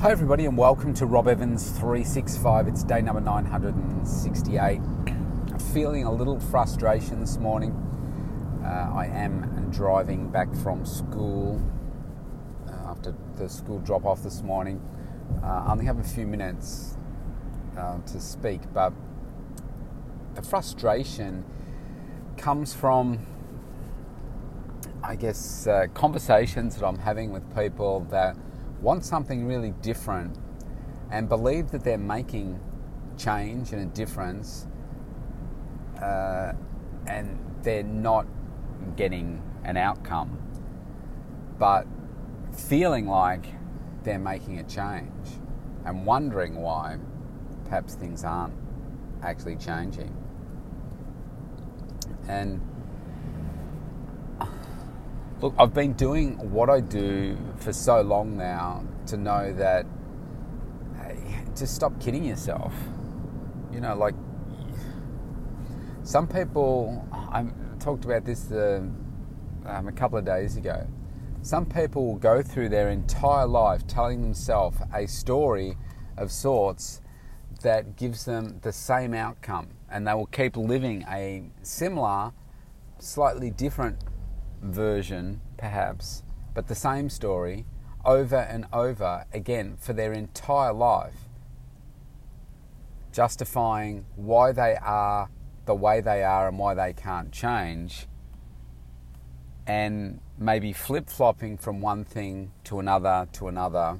Hi, everybody, and welcome to Rob Evans 365. It's day number 968. I'm feeling a little frustration this morning. Uh, I am driving back from school uh, after the school drop off this morning. Uh, I only have a few minutes uh, to speak, but the frustration comes from, I guess, uh, conversations that I'm having with people that want something really different and believe that they're making change and a difference uh, and they're not getting an outcome, but feeling like they're making a change and wondering why perhaps things aren't actually changing. And Look, I've been doing what I do for so long now to know that hey, just stop kidding yourself. You know, like some people, I talked about this uh, um, a couple of days ago. Some people will go through their entire life telling themselves a story of sorts that gives them the same outcome, and they will keep living a similar, slightly different version, perhaps, but the same story over and over again for their entire life, justifying why they are the way they are and why they can't change, and maybe flip flopping from one thing to another to another,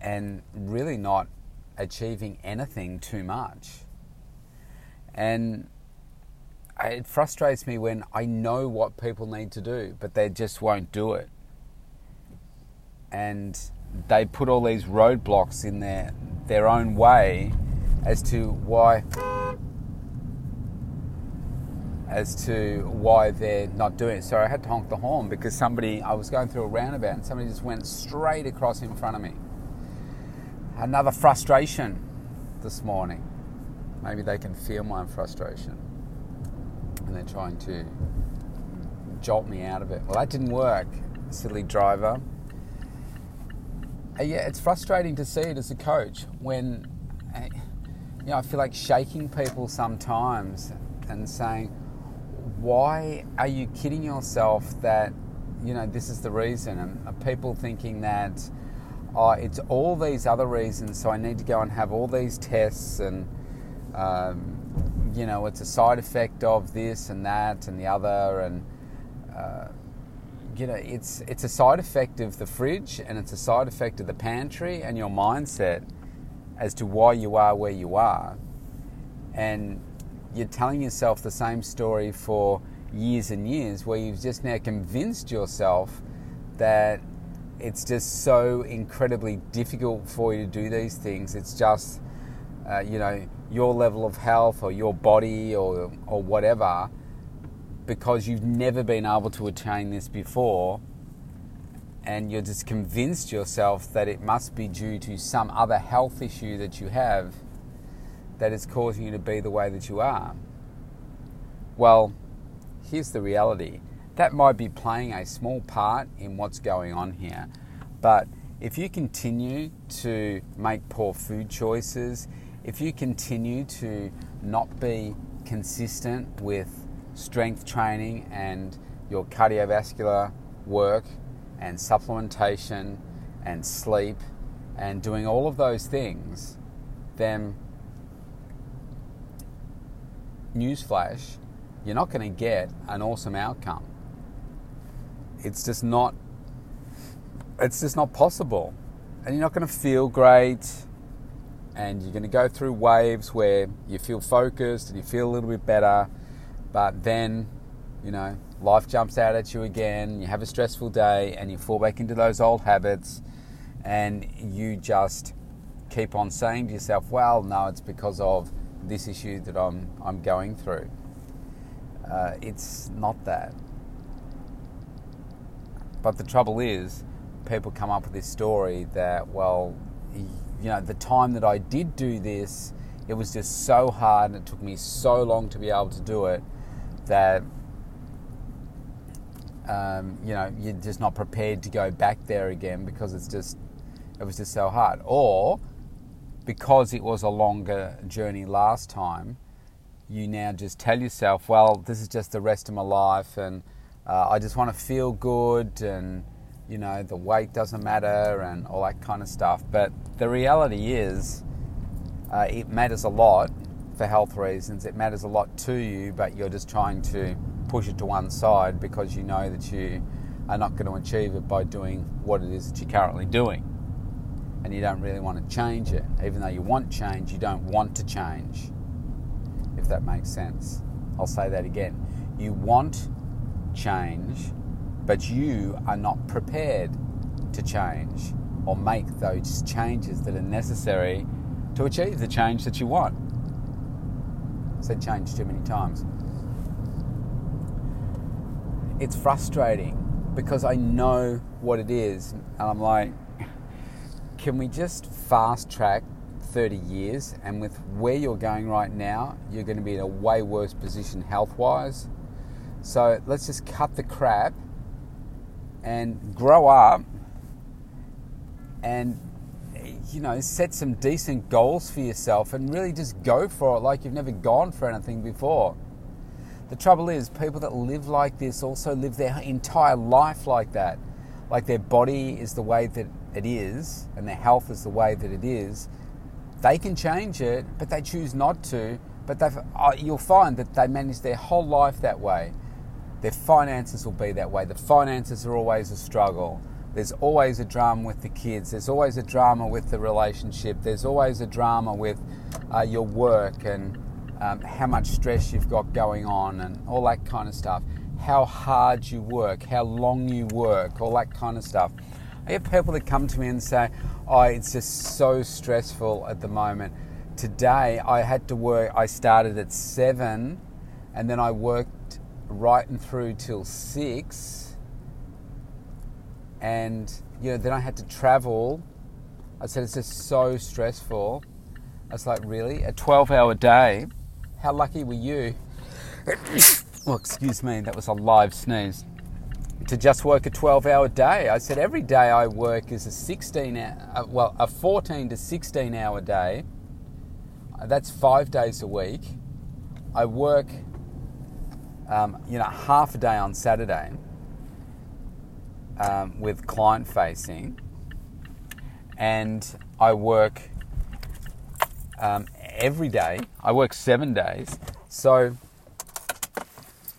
and really not achieving anything too much. And it frustrates me when I know what people need to do, but they just won't do it. And they put all these roadblocks in their their own way as to why as to why they're not doing it. So I had to honk the horn because somebody I was going through a roundabout and somebody just went straight across in front of me. Another frustration this morning. Maybe they can feel my frustration and they're trying to jolt me out of it. Well, that didn't work, silly driver. Uh, yeah, it's frustrating to see it as a coach when uh, you know I feel like shaking people sometimes and saying, "Why are you kidding yourself that you know this is the reason?" And people thinking that oh, it's all these other reasons, so I need to go and have all these tests and um, you know, it's a side effect of this and that and the other, and uh, you know, it's it's a side effect of the fridge and it's a side effect of the pantry and your mindset as to why you are where you are, and you're telling yourself the same story for years and years, where you've just now convinced yourself that it's just so incredibly difficult for you to do these things. It's just, uh, you know, your level of health or your body or, or whatever because you've never been able to attain this before and you're just convinced yourself that it must be due to some other health issue that you have that is causing you to be the way that you are. Well, here's the reality that might be playing a small part in what's going on here, but if you continue to make poor food choices, if you continue to not be consistent with strength training and your cardiovascular work and supplementation and sleep and doing all of those things, then newsflash, you're not going to get an awesome outcome. It's just not it's just not possible. And you're not going to feel great and you're going to go through waves where you feel focused and you feel a little bit better, but then, you know, life jumps out at you again, you have a stressful day, and you fall back into those old habits, and you just keep on saying to yourself, well, no, it's because of this issue that I'm, I'm going through. Uh, it's not that. But the trouble is, people come up with this story that, well, you know, the time that I did do this, it was just so hard and it took me so long to be able to do it that, um, you know, you're just not prepared to go back there again because it's just, it was just so hard. Or because it was a longer journey last time, you now just tell yourself, well, this is just the rest of my life and uh, I just want to feel good and, you know, the weight doesn't matter and all that kind of stuff. But the reality is, uh, it matters a lot for health reasons. It matters a lot to you, but you're just trying to push it to one side because you know that you are not going to achieve it by doing what it is that you're currently doing. And you don't really want to change it. Even though you want change, you don't want to change. If that makes sense. I'll say that again. You want change, but you are not prepared to change or make those changes that are necessary to achieve the change that you want. I said change too many times. It's frustrating because I know what it is, and I'm like, can we just fast track 30 years? And with where you're going right now, you're going to be in a way worse position health wise. So let's just cut the crap and grow up and you know, set some decent goals for yourself and really just go for it like you've never gone for anything before. The trouble is, people that live like this also live their entire life like that. Like their body is the way that it is and their health is the way that it is. They can change it, but they choose not to. But uh, you'll find that they manage their whole life that way. Their finances will be that way. The finances are always a struggle there's always a drama with the kids. There's always a drama with the relationship. There's always a drama with uh, your work and um, how much stress you've got going on and all that kind of stuff. How hard you work, how long you work, all that kind of stuff. I get people that come to me and say, Oh, it's just so stressful at the moment. Today I had to work, I started at seven and then I worked right and through till six and you know then I had to travel. I said it's just so stressful. I was like, really? A 12-hour day? How lucky were you? well, excuse me, that was a live sneeze. To just work a 12-hour day. I said every day I work is a 16 hour, uh, well, a 14 to 16 hour day. That's five days a week. I work, um, you know, half a day on Saturday um, with client facing, and I work um, every day. I work seven days. So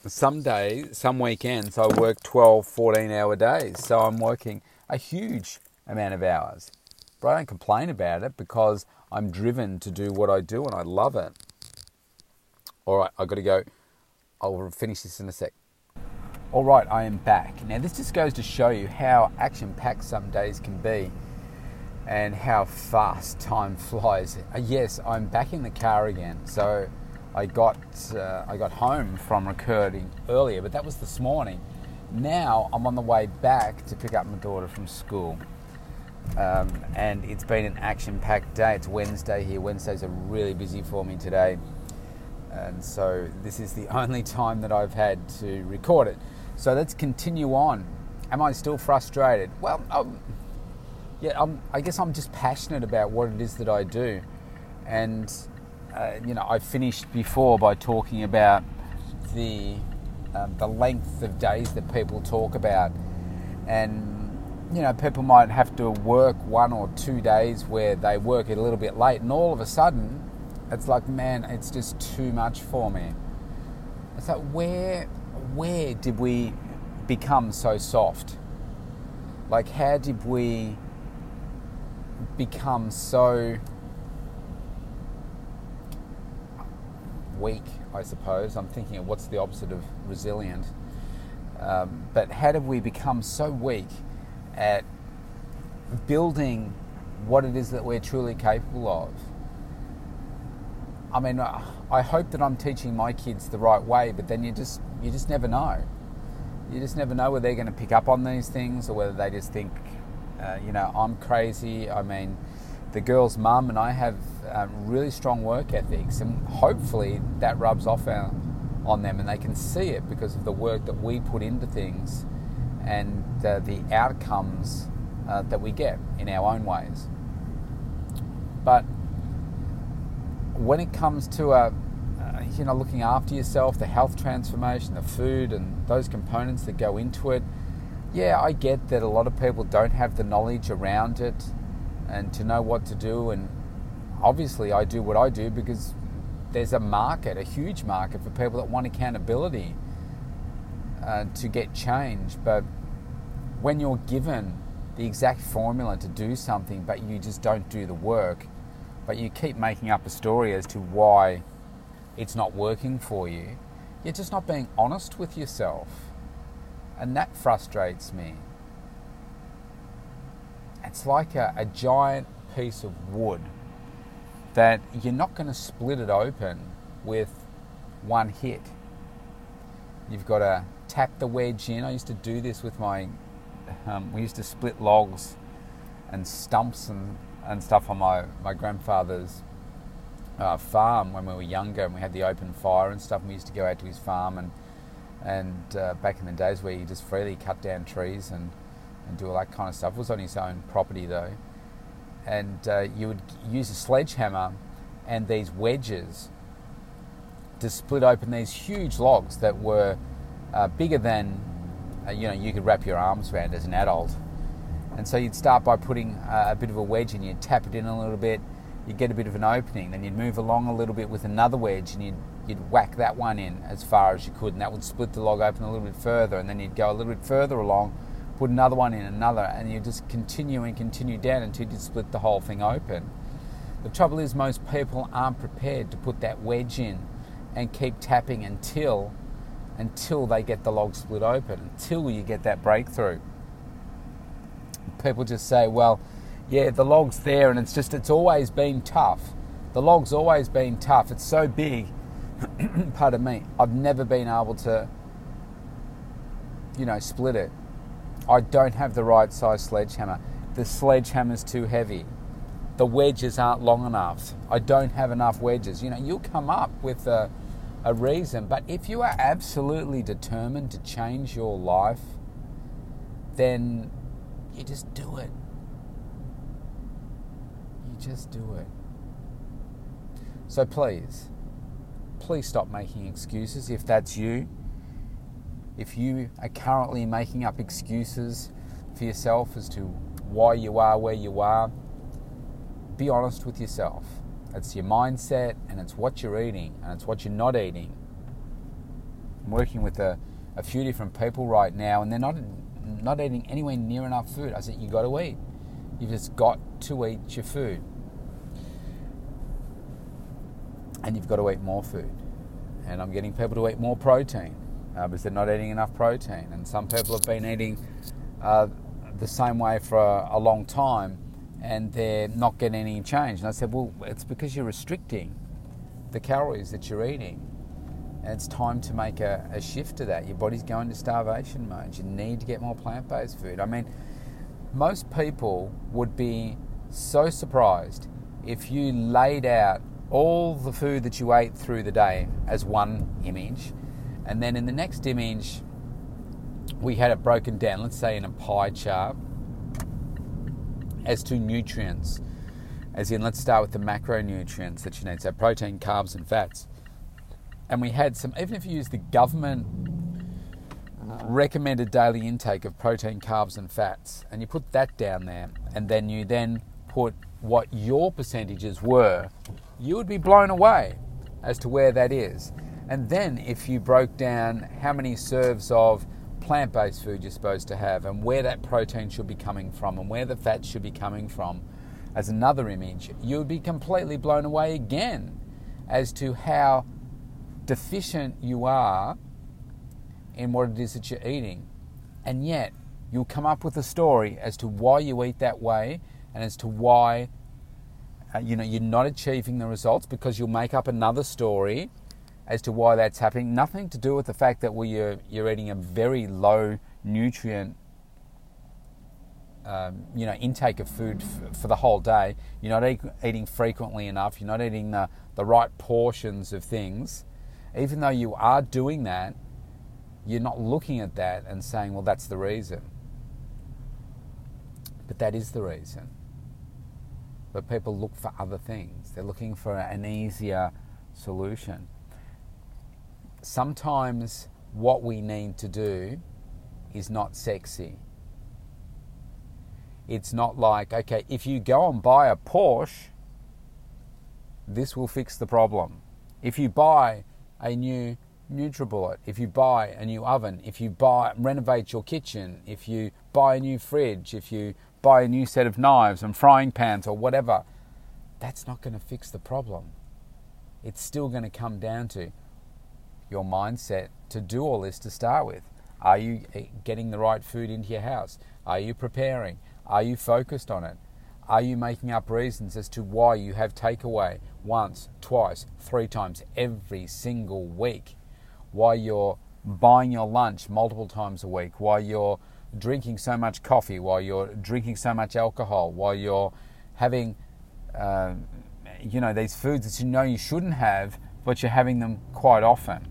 some days, some weekends, I work 12, 14 hour days. So I'm working a huge amount of hours. But I don't complain about it because I'm driven to do what I do and I love it. All right, I've got to go. I'll finish this in a sec. All right, I am back. Now, this just goes to show you how action packed some days can be and how fast time flies. Uh, yes, I'm back in the car again. So, I got, uh, I got home from recording earlier, but that was this morning. Now, I'm on the way back to pick up my daughter from school. Um, and it's been an action packed day. It's Wednesday here. Wednesdays are really busy for me today. And so, this is the only time that I've had to record it. So let's continue on. Am I still frustrated? Well, um, yeah, I'm, I guess I'm just passionate about what it is that I do. And, uh, you know, I finished before by talking about the, um, the length of days that people talk about. And, you know, people might have to work one or two days where they work a little bit late, and all of a sudden, it's like, man, it's just too much for me. It's like, where where did we become so soft? Like, how did we become so weak, I suppose? I'm thinking of what's the opposite of resilient. Um, but how did we become so weak at building what it is that we're truly capable of? I mean, I hope that I'm teaching my kids the right way, but then you just you just never know. You just never know whether they're going to pick up on these things or whether they just think, uh, you know, I'm crazy. I mean, the girl's mum and I have um, really strong work ethics, and hopefully that rubs off our, on them and they can see it because of the work that we put into things and uh, the outcomes uh, that we get in our own ways. But when it comes to a, uh, you know, looking after yourself, the health transformation, the food, and those components that go into it, yeah, I get that a lot of people don't have the knowledge around it and to know what to do. And obviously, I do what I do because there's a market, a huge market for people that want accountability uh, to get change. But when you're given the exact formula to do something, but you just don't do the work, but you keep making up a story as to why it's not working for you, you're just not being honest with yourself. And that frustrates me. It's like a, a giant piece of wood that you're not going to split it open with one hit. You've got to tap the wedge in. I used to do this with my, um, we used to split logs and stumps and, and stuff on my, my grandfather's uh, farm when we were younger and we had the open fire and stuff. And we used to go out to his farm and, and uh, back in the days where you just freely cut down trees and, and do all that kind of stuff. It was on his own property though. And uh, you would use a sledgehammer and these wedges to split open these huge logs that were uh, bigger than uh, you know you could wrap your arms around as an adult. And so you'd start by putting a bit of a wedge and you'd tap it in a little bit. You'd get a bit of an opening. Then you'd move along a little bit with another wedge and you'd you'd whack that one in as far as you could, and that would split the log open a little bit further. And then you'd go a little bit further along, put another one in, another, and you just continue and continue down until you split the whole thing open. The trouble is, most people aren't prepared to put that wedge in and keep tapping until until they get the log split open, until you get that breakthrough. People just say, well, yeah, the log's there and it's just, it's always been tough. The log's always been tough. It's so big, pardon me, I've never been able to, you know, split it. I don't have the right size sledgehammer. The sledgehammer's too heavy. The wedges aren't long enough. I don't have enough wedges. You know, you'll come up with a, a reason. But if you are absolutely determined to change your life, then you just do it. You just do it. So please, please stop making excuses if that's you. If you are currently making up excuses for yourself as to why you are where you are, be honest with yourself. It's your mindset and it's what you're eating and it's what you're not eating. I'm working with a, a few different people right now and they're not not eating anywhere near enough food. I said, you got to eat. You've just got to eat your food. And you've got to eat more food. And I'm getting people to eat more protein uh, because they're not eating enough protein. And some people have been eating uh, the same way for a, a long time and they're not getting any change. And I said, well, it's because you're restricting the calories that you're eating. And it's time to make a, a shift to that. Your body's going to starvation mode. You need to get more plant based food. I mean, most people would be so surprised if you laid out all the food that you ate through the day as one image, and then in the next image, we had it broken down, let's say in a pie chart as to nutrients. As in, let's start with the macronutrients that you need so protein, carbs, and fats. And we had some, even if you use the government recommended daily intake of protein, carbs, and fats, and you put that down there, and then you then put what your percentages were, you would be blown away as to where that is. And then if you broke down how many serves of plant based food you're supposed to have and where that protein should be coming from and where the fat should be coming from as another image, you would be completely blown away again as to how deficient you are in what it is that you're eating. And yet, you'll come up with a story as to why you eat that way and as to why uh, you know you're not achieving the results because you'll make up another story as to why that's happening. Nothing to do with the fact that we are, you're eating a very low nutrient um, you know, intake of food f- for the whole day. You're not e- eating frequently enough. You're not eating the, the right portions of things. Even though you are doing that, you're not looking at that and saying, well, that's the reason. But that is the reason. But people look for other things, they're looking for an easier solution. Sometimes what we need to do is not sexy. It's not like, okay, if you go and buy a Porsche, this will fix the problem. If you buy a new NutriBullet, if you buy a new oven, if you buy renovate your kitchen, if you buy a new fridge, if you buy a new set of knives and frying pans or whatever, that's not going to fix the problem. It's still going to come down to your mindset to do all this to start with. Are you eh, getting the right food into your house? Are you preparing? Are you focused on it? Are you making up reasons as to why you have takeaway once, twice, three times every single week? Why you're buying your lunch multiple times a week? Why you're drinking so much coffee? Why you're drinking so much alcohol? Why you're having, uh, you know, these foods that you know you shouldn't have, but you're having them quite often?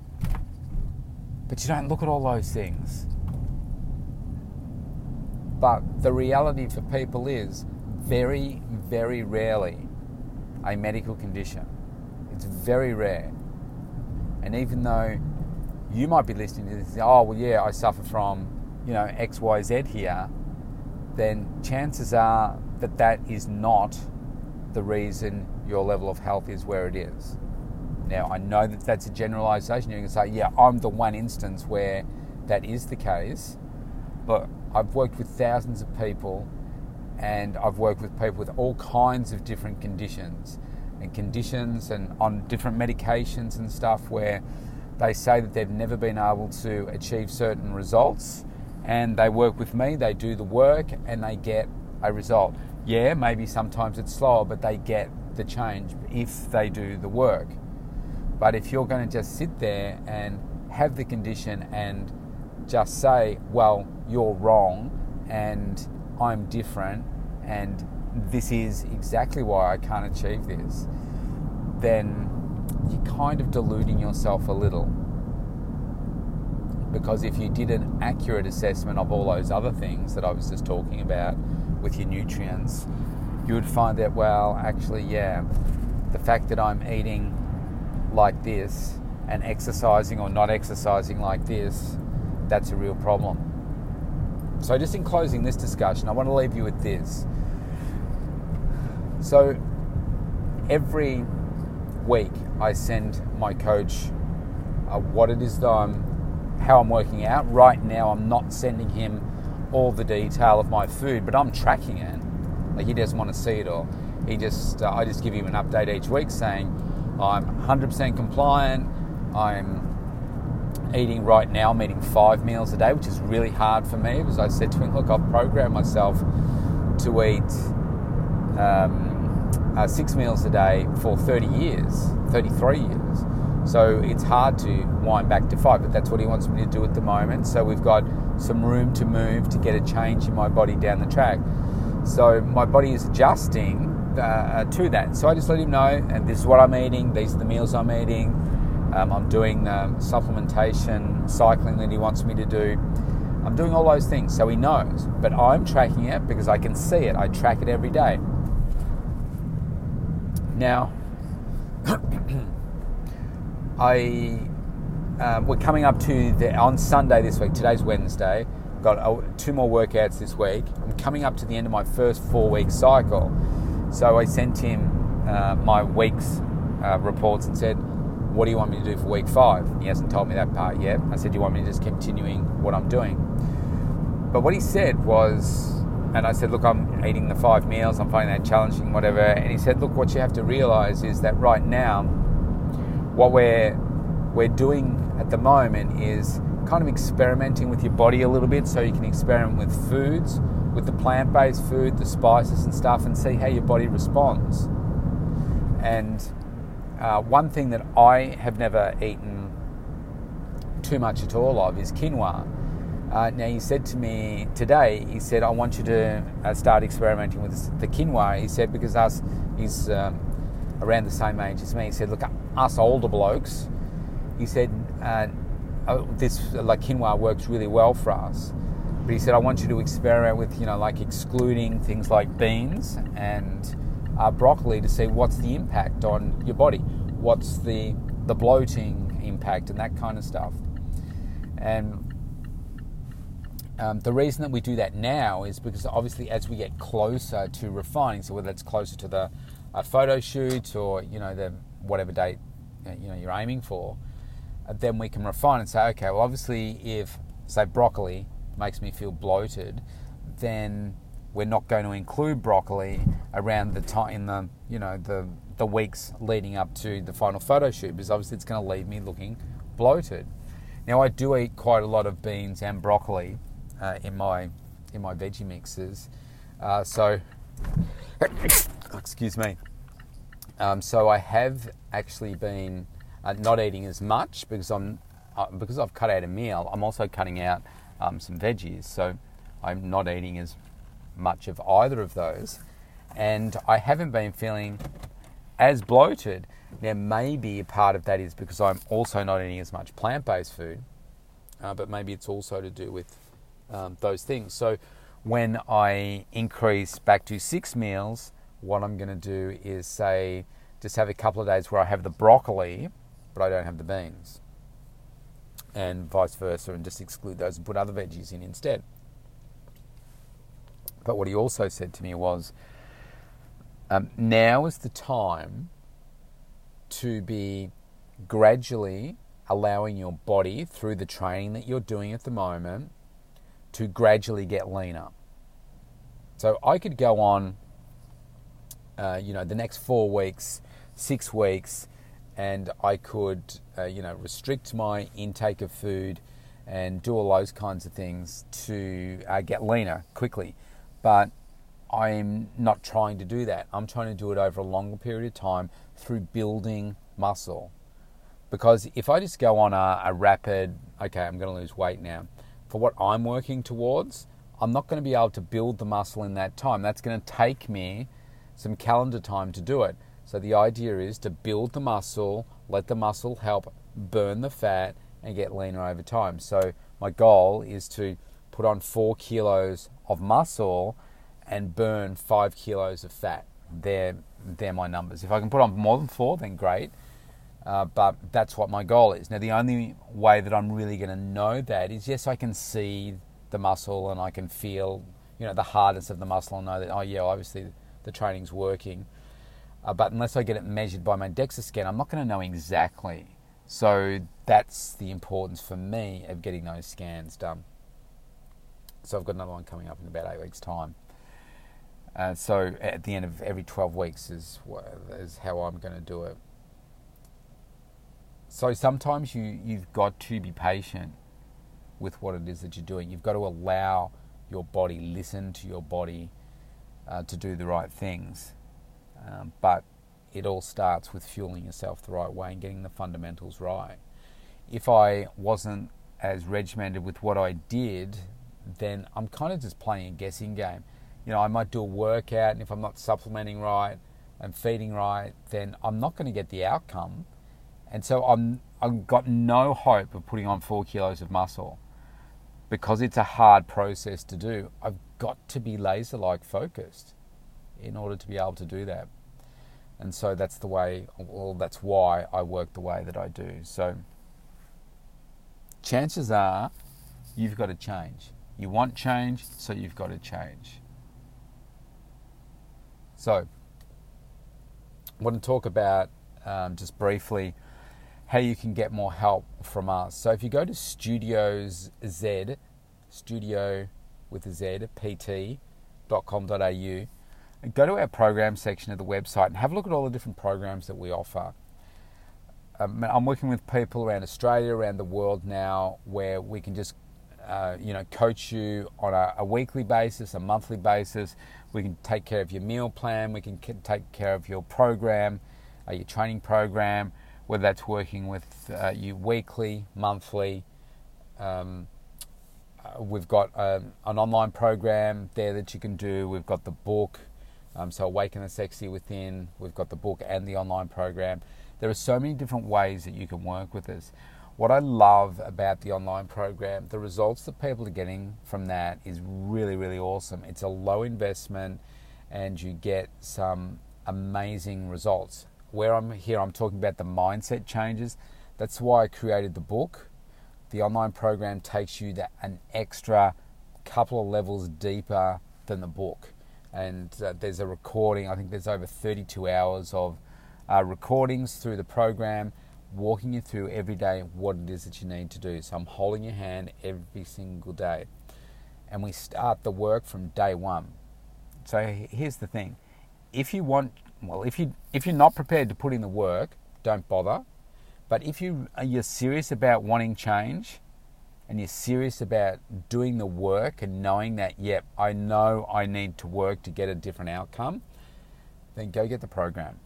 But you don't look at all those things. But the reality for people is very, very rarely a medical condition. It's very rare. And even though you might be listening to this, oh, well, yeah, I suffer from, you know, XYZ here, then chances are that that is not the reason your level of health is where it is. Now, I know that that's a generalization. You can say, yeah, I'm the one instance where that is the case, but I've worked with thousands of people and I've worked with people with all kinds of different conditions and conditions and on different medications and stuff where they say that they've never been able to achieve certain results and they work with me, they do the work and they get a result. Yeah, maybe sometimes it's slower, but they get the change if they do the work. But if you're going to just sit there and have the condition and just say, well, you're wrong and I'm different and this is exactly why I can't achieve this, then you're kind of deluding yourself a little. Because if you did an accurate assessment of all those other things that I was just talking about with your nutrients, you would find that, well, actually, yeah, the fact that I'm eating like this and exercising or not exercising like this, that's a real problem. So, just in closing this discussion, I want to leave you with this. So, every week I send my coach uh, what it is that I'm, how I'm working out. Right now, I'm not sending him all the detail of my food, but I'm tracking it. Like he doesn't want to see it all. He just, uh, I just give him an update each week saying I'm 100% compliant. I'm eating right now. I'm eating five meals a day, which is really hard for me because I said to him, look, I've programmed myself to eat um, uh, six meals a day for 30 years, 33 years. So it's hard to wind back to five, but that's what he wants me to do at the moment. So we've got some room to move to get a change in my body down the track. So my body is adjusting uh, to that. So I just let him know, and this is what I'm eating. These are the meals I'm eating. Um, I'm doing um, supplementation, cycling that he wants me to do. I'm doing all those things, so he knows. But I'm tracking it because I can see it. I track it every day. Now, I uh, we're coming up to the on Sunday this week. Today's Wednesday. Got uh, two more workouts this week. I'm coming up to the end of my first four week cycle. So I sent him uh, my week's uh, reports and said, what do you want me to do for week five? He hasn't told me that part yet. I said, Do you want me to just continuing what I'm doing? But what he said was, and I said, Look, I'm eating the five meals, I'm finding that challenging, whatever. And he said, Look, what you have to realize is that right now, what we're we're doing at the moment is kind of experimenting with your body a little bit so you can experiment with foods, with the plant based food, the spices and stuff, and see how your body responds. And uh, one thing that I have never eaten too much at all of is quinoa. Uh, now, he said to me today, he said, I want you to uh, start experimenting with the quinoa. He said, because us, he's um, around the same age as me. He said, look, us older blokes, he said, uh, oh, this like quinoa works really well for us. But he said, I want you to experiment with, you know, like excluding things like beans and uh, broccoli to see what's the impact on your body, what's the the bloating impact, and that kind of stuff. And um, the reason that we do that now is because obviously as we get closer to refining, so whether it's closer to the uh, photo shoot or you know the whatever date you know you're aiming for, uh, then we can refine and say, okay, well obviously if say broccoli makes me feel bloated, then we're not going to include broccoli around the time in the you know the the weeks leading up to the final photo shoot because obviously it's going to leave me looking bloated. Now I do eat quite a lot of beans and broccoli uh, in my in my veggie mixes, uh, so excuse me. Um, so I have actually been uh, not eating as much because I'm uh, because I've cut out a meal. I'm also cutting out um, some veggies, so I'm not eating as much of either of those, and I haven't been feeling as bloated. Now, maybe a part of that is because I'm also not eating as much plant based food, uh, but maybe it's also to do with um, those things. So, when I increase back to six meals, what I'm going to do is say, just have a couple of days where I have the broccoli, but I don't have the beans, and vice versa, and just exclude those and put other veggies in instead. But what he also said to me was, um, now is the time to be gradually allowing your body through the training that you're doing at the moment to gradually get leaner. So I could go on, uh, you know, the next four weeks, six weeks, and I could, uh, you know, restrict my intake of food and do all those kinds of things to uh, get leaner quickly. But I'm not trying to do that. I'm trying to do it over a longer period of time through building muscle. Because if I just go on a, a rapid, okay, I'm going to lose weight now, for what I'm working towards, I'm not going to be able to build the muscle in that time. That's going to take me some calendar time to do it. So the idea is to build the muscle, let the muscle help burn the fat, and get leaner over time. So my goal is to put on four kilos of muscle and burn five kilos of fat. They're, they're my numbers. If I can put on more than four, then great. Uh, but that's what my goal is. Now, the only way that I'm really going to know that is yes, I can see the muscle and I can feel, you know, the hardness of the muscle and know that, oh, yeah, obviously the training's working. Uh, but unless I get it measured by my DEXA scan, I'm not going to know exactly. So that's the importance for me of getting those scans done. So I've got another one coming up in about eight weeks' time. Uh, so at the end of every 12 weeks is, is how I'm going to do it. So sometimes you, you've got to be patient with what it is that you're doing. You've got to allow your body, listen to your body uh, to do the right things. Um, but it all starts with fueling yourself the right way and getting the fundamentals right. If I wasn't as regimented with what I did, then I'm kind of just playing a guessing game. You know, I might do a workout, and if I'm not supplementing right and feeding right, then I'm not going to get the outcome. And so I'm I've got no hope of putting on four kilos of muscle because it's a hard process to do. I've got to be laser like focused in order to be able to do that. And so that's the way, well, that's why I work the way that I do. So chances are you've got to change. You want change, so you've got to change. So, I want to talk about um, just briefly how you can get more help from us. So, if you go to Studios Z, studio with a Z, pt.com.au, go to our program section of the website and have a look at all the different programs that we offer. Um, I'm working with people around Australia, around the world now, where we can just uh, you know, coach you on a, a, weekly basis, a monthly basis. We can take care of your meal plan. We can take care of your program, uh, your training program, whether that's working with uh, you weekly, monthly. Um, uh, we've got um, an online program there that you can do. We've got the book, um, so Awaken the Sexy Within. We've got the book and the online program. There are so many different ways that you can work with us what I love about the online program, the results that people are getting from that is really, really awesome. It's a low investment and you get some amazing results. Where I'm here, I'm talking about the mindset changes. That's why I created the book. The online program takes you that an extra couple of levels deeper than the book. And uh, there's a recording, I think there's over 32 hours of uh, recordings through the program walking you through every day what it is that you need to do. So I'm holding your hand every single day. And we start the work from day one. So here's the thing. If you want well, if you if you're not prepared to put in the work, don't bother. But if you uh, you're serious about wanting change and you're serious about doing the work and knowing that, yep, I know I need to work to get a different outcome, then go get the program.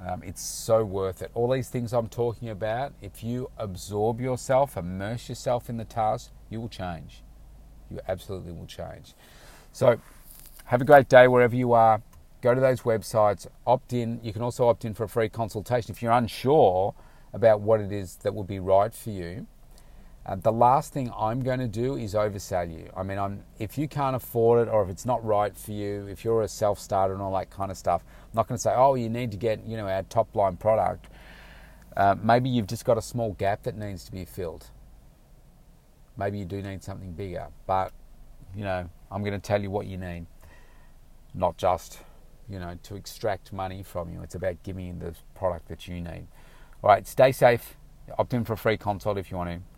Um, it's so worth it. All these things I'm talking about, if you absorb yourself, immerse yourself in the task, you will change. You absolutely will change. So, have a great day wherever you are. Go to those websites, opt in. You can also opt in for a free consultation if you're unsure about what it is that will be right for you. Uh, the last thing I'm going to do is oversell you. I mean, I'm, if you can't afford it or if it's not right for you, if you're a self starter and all that kind of stuff, I'm not going to say, oh, you need to get you know our top line product. Uh, maybe you've just got a small gap that needs to be filled. Maybe you do need something bigger, but you know, I'm going to tell you what you need, not just you know to extract money from you. It's about giving you the product that you need. All right, stay safe. Opt in for a free consult if you want to.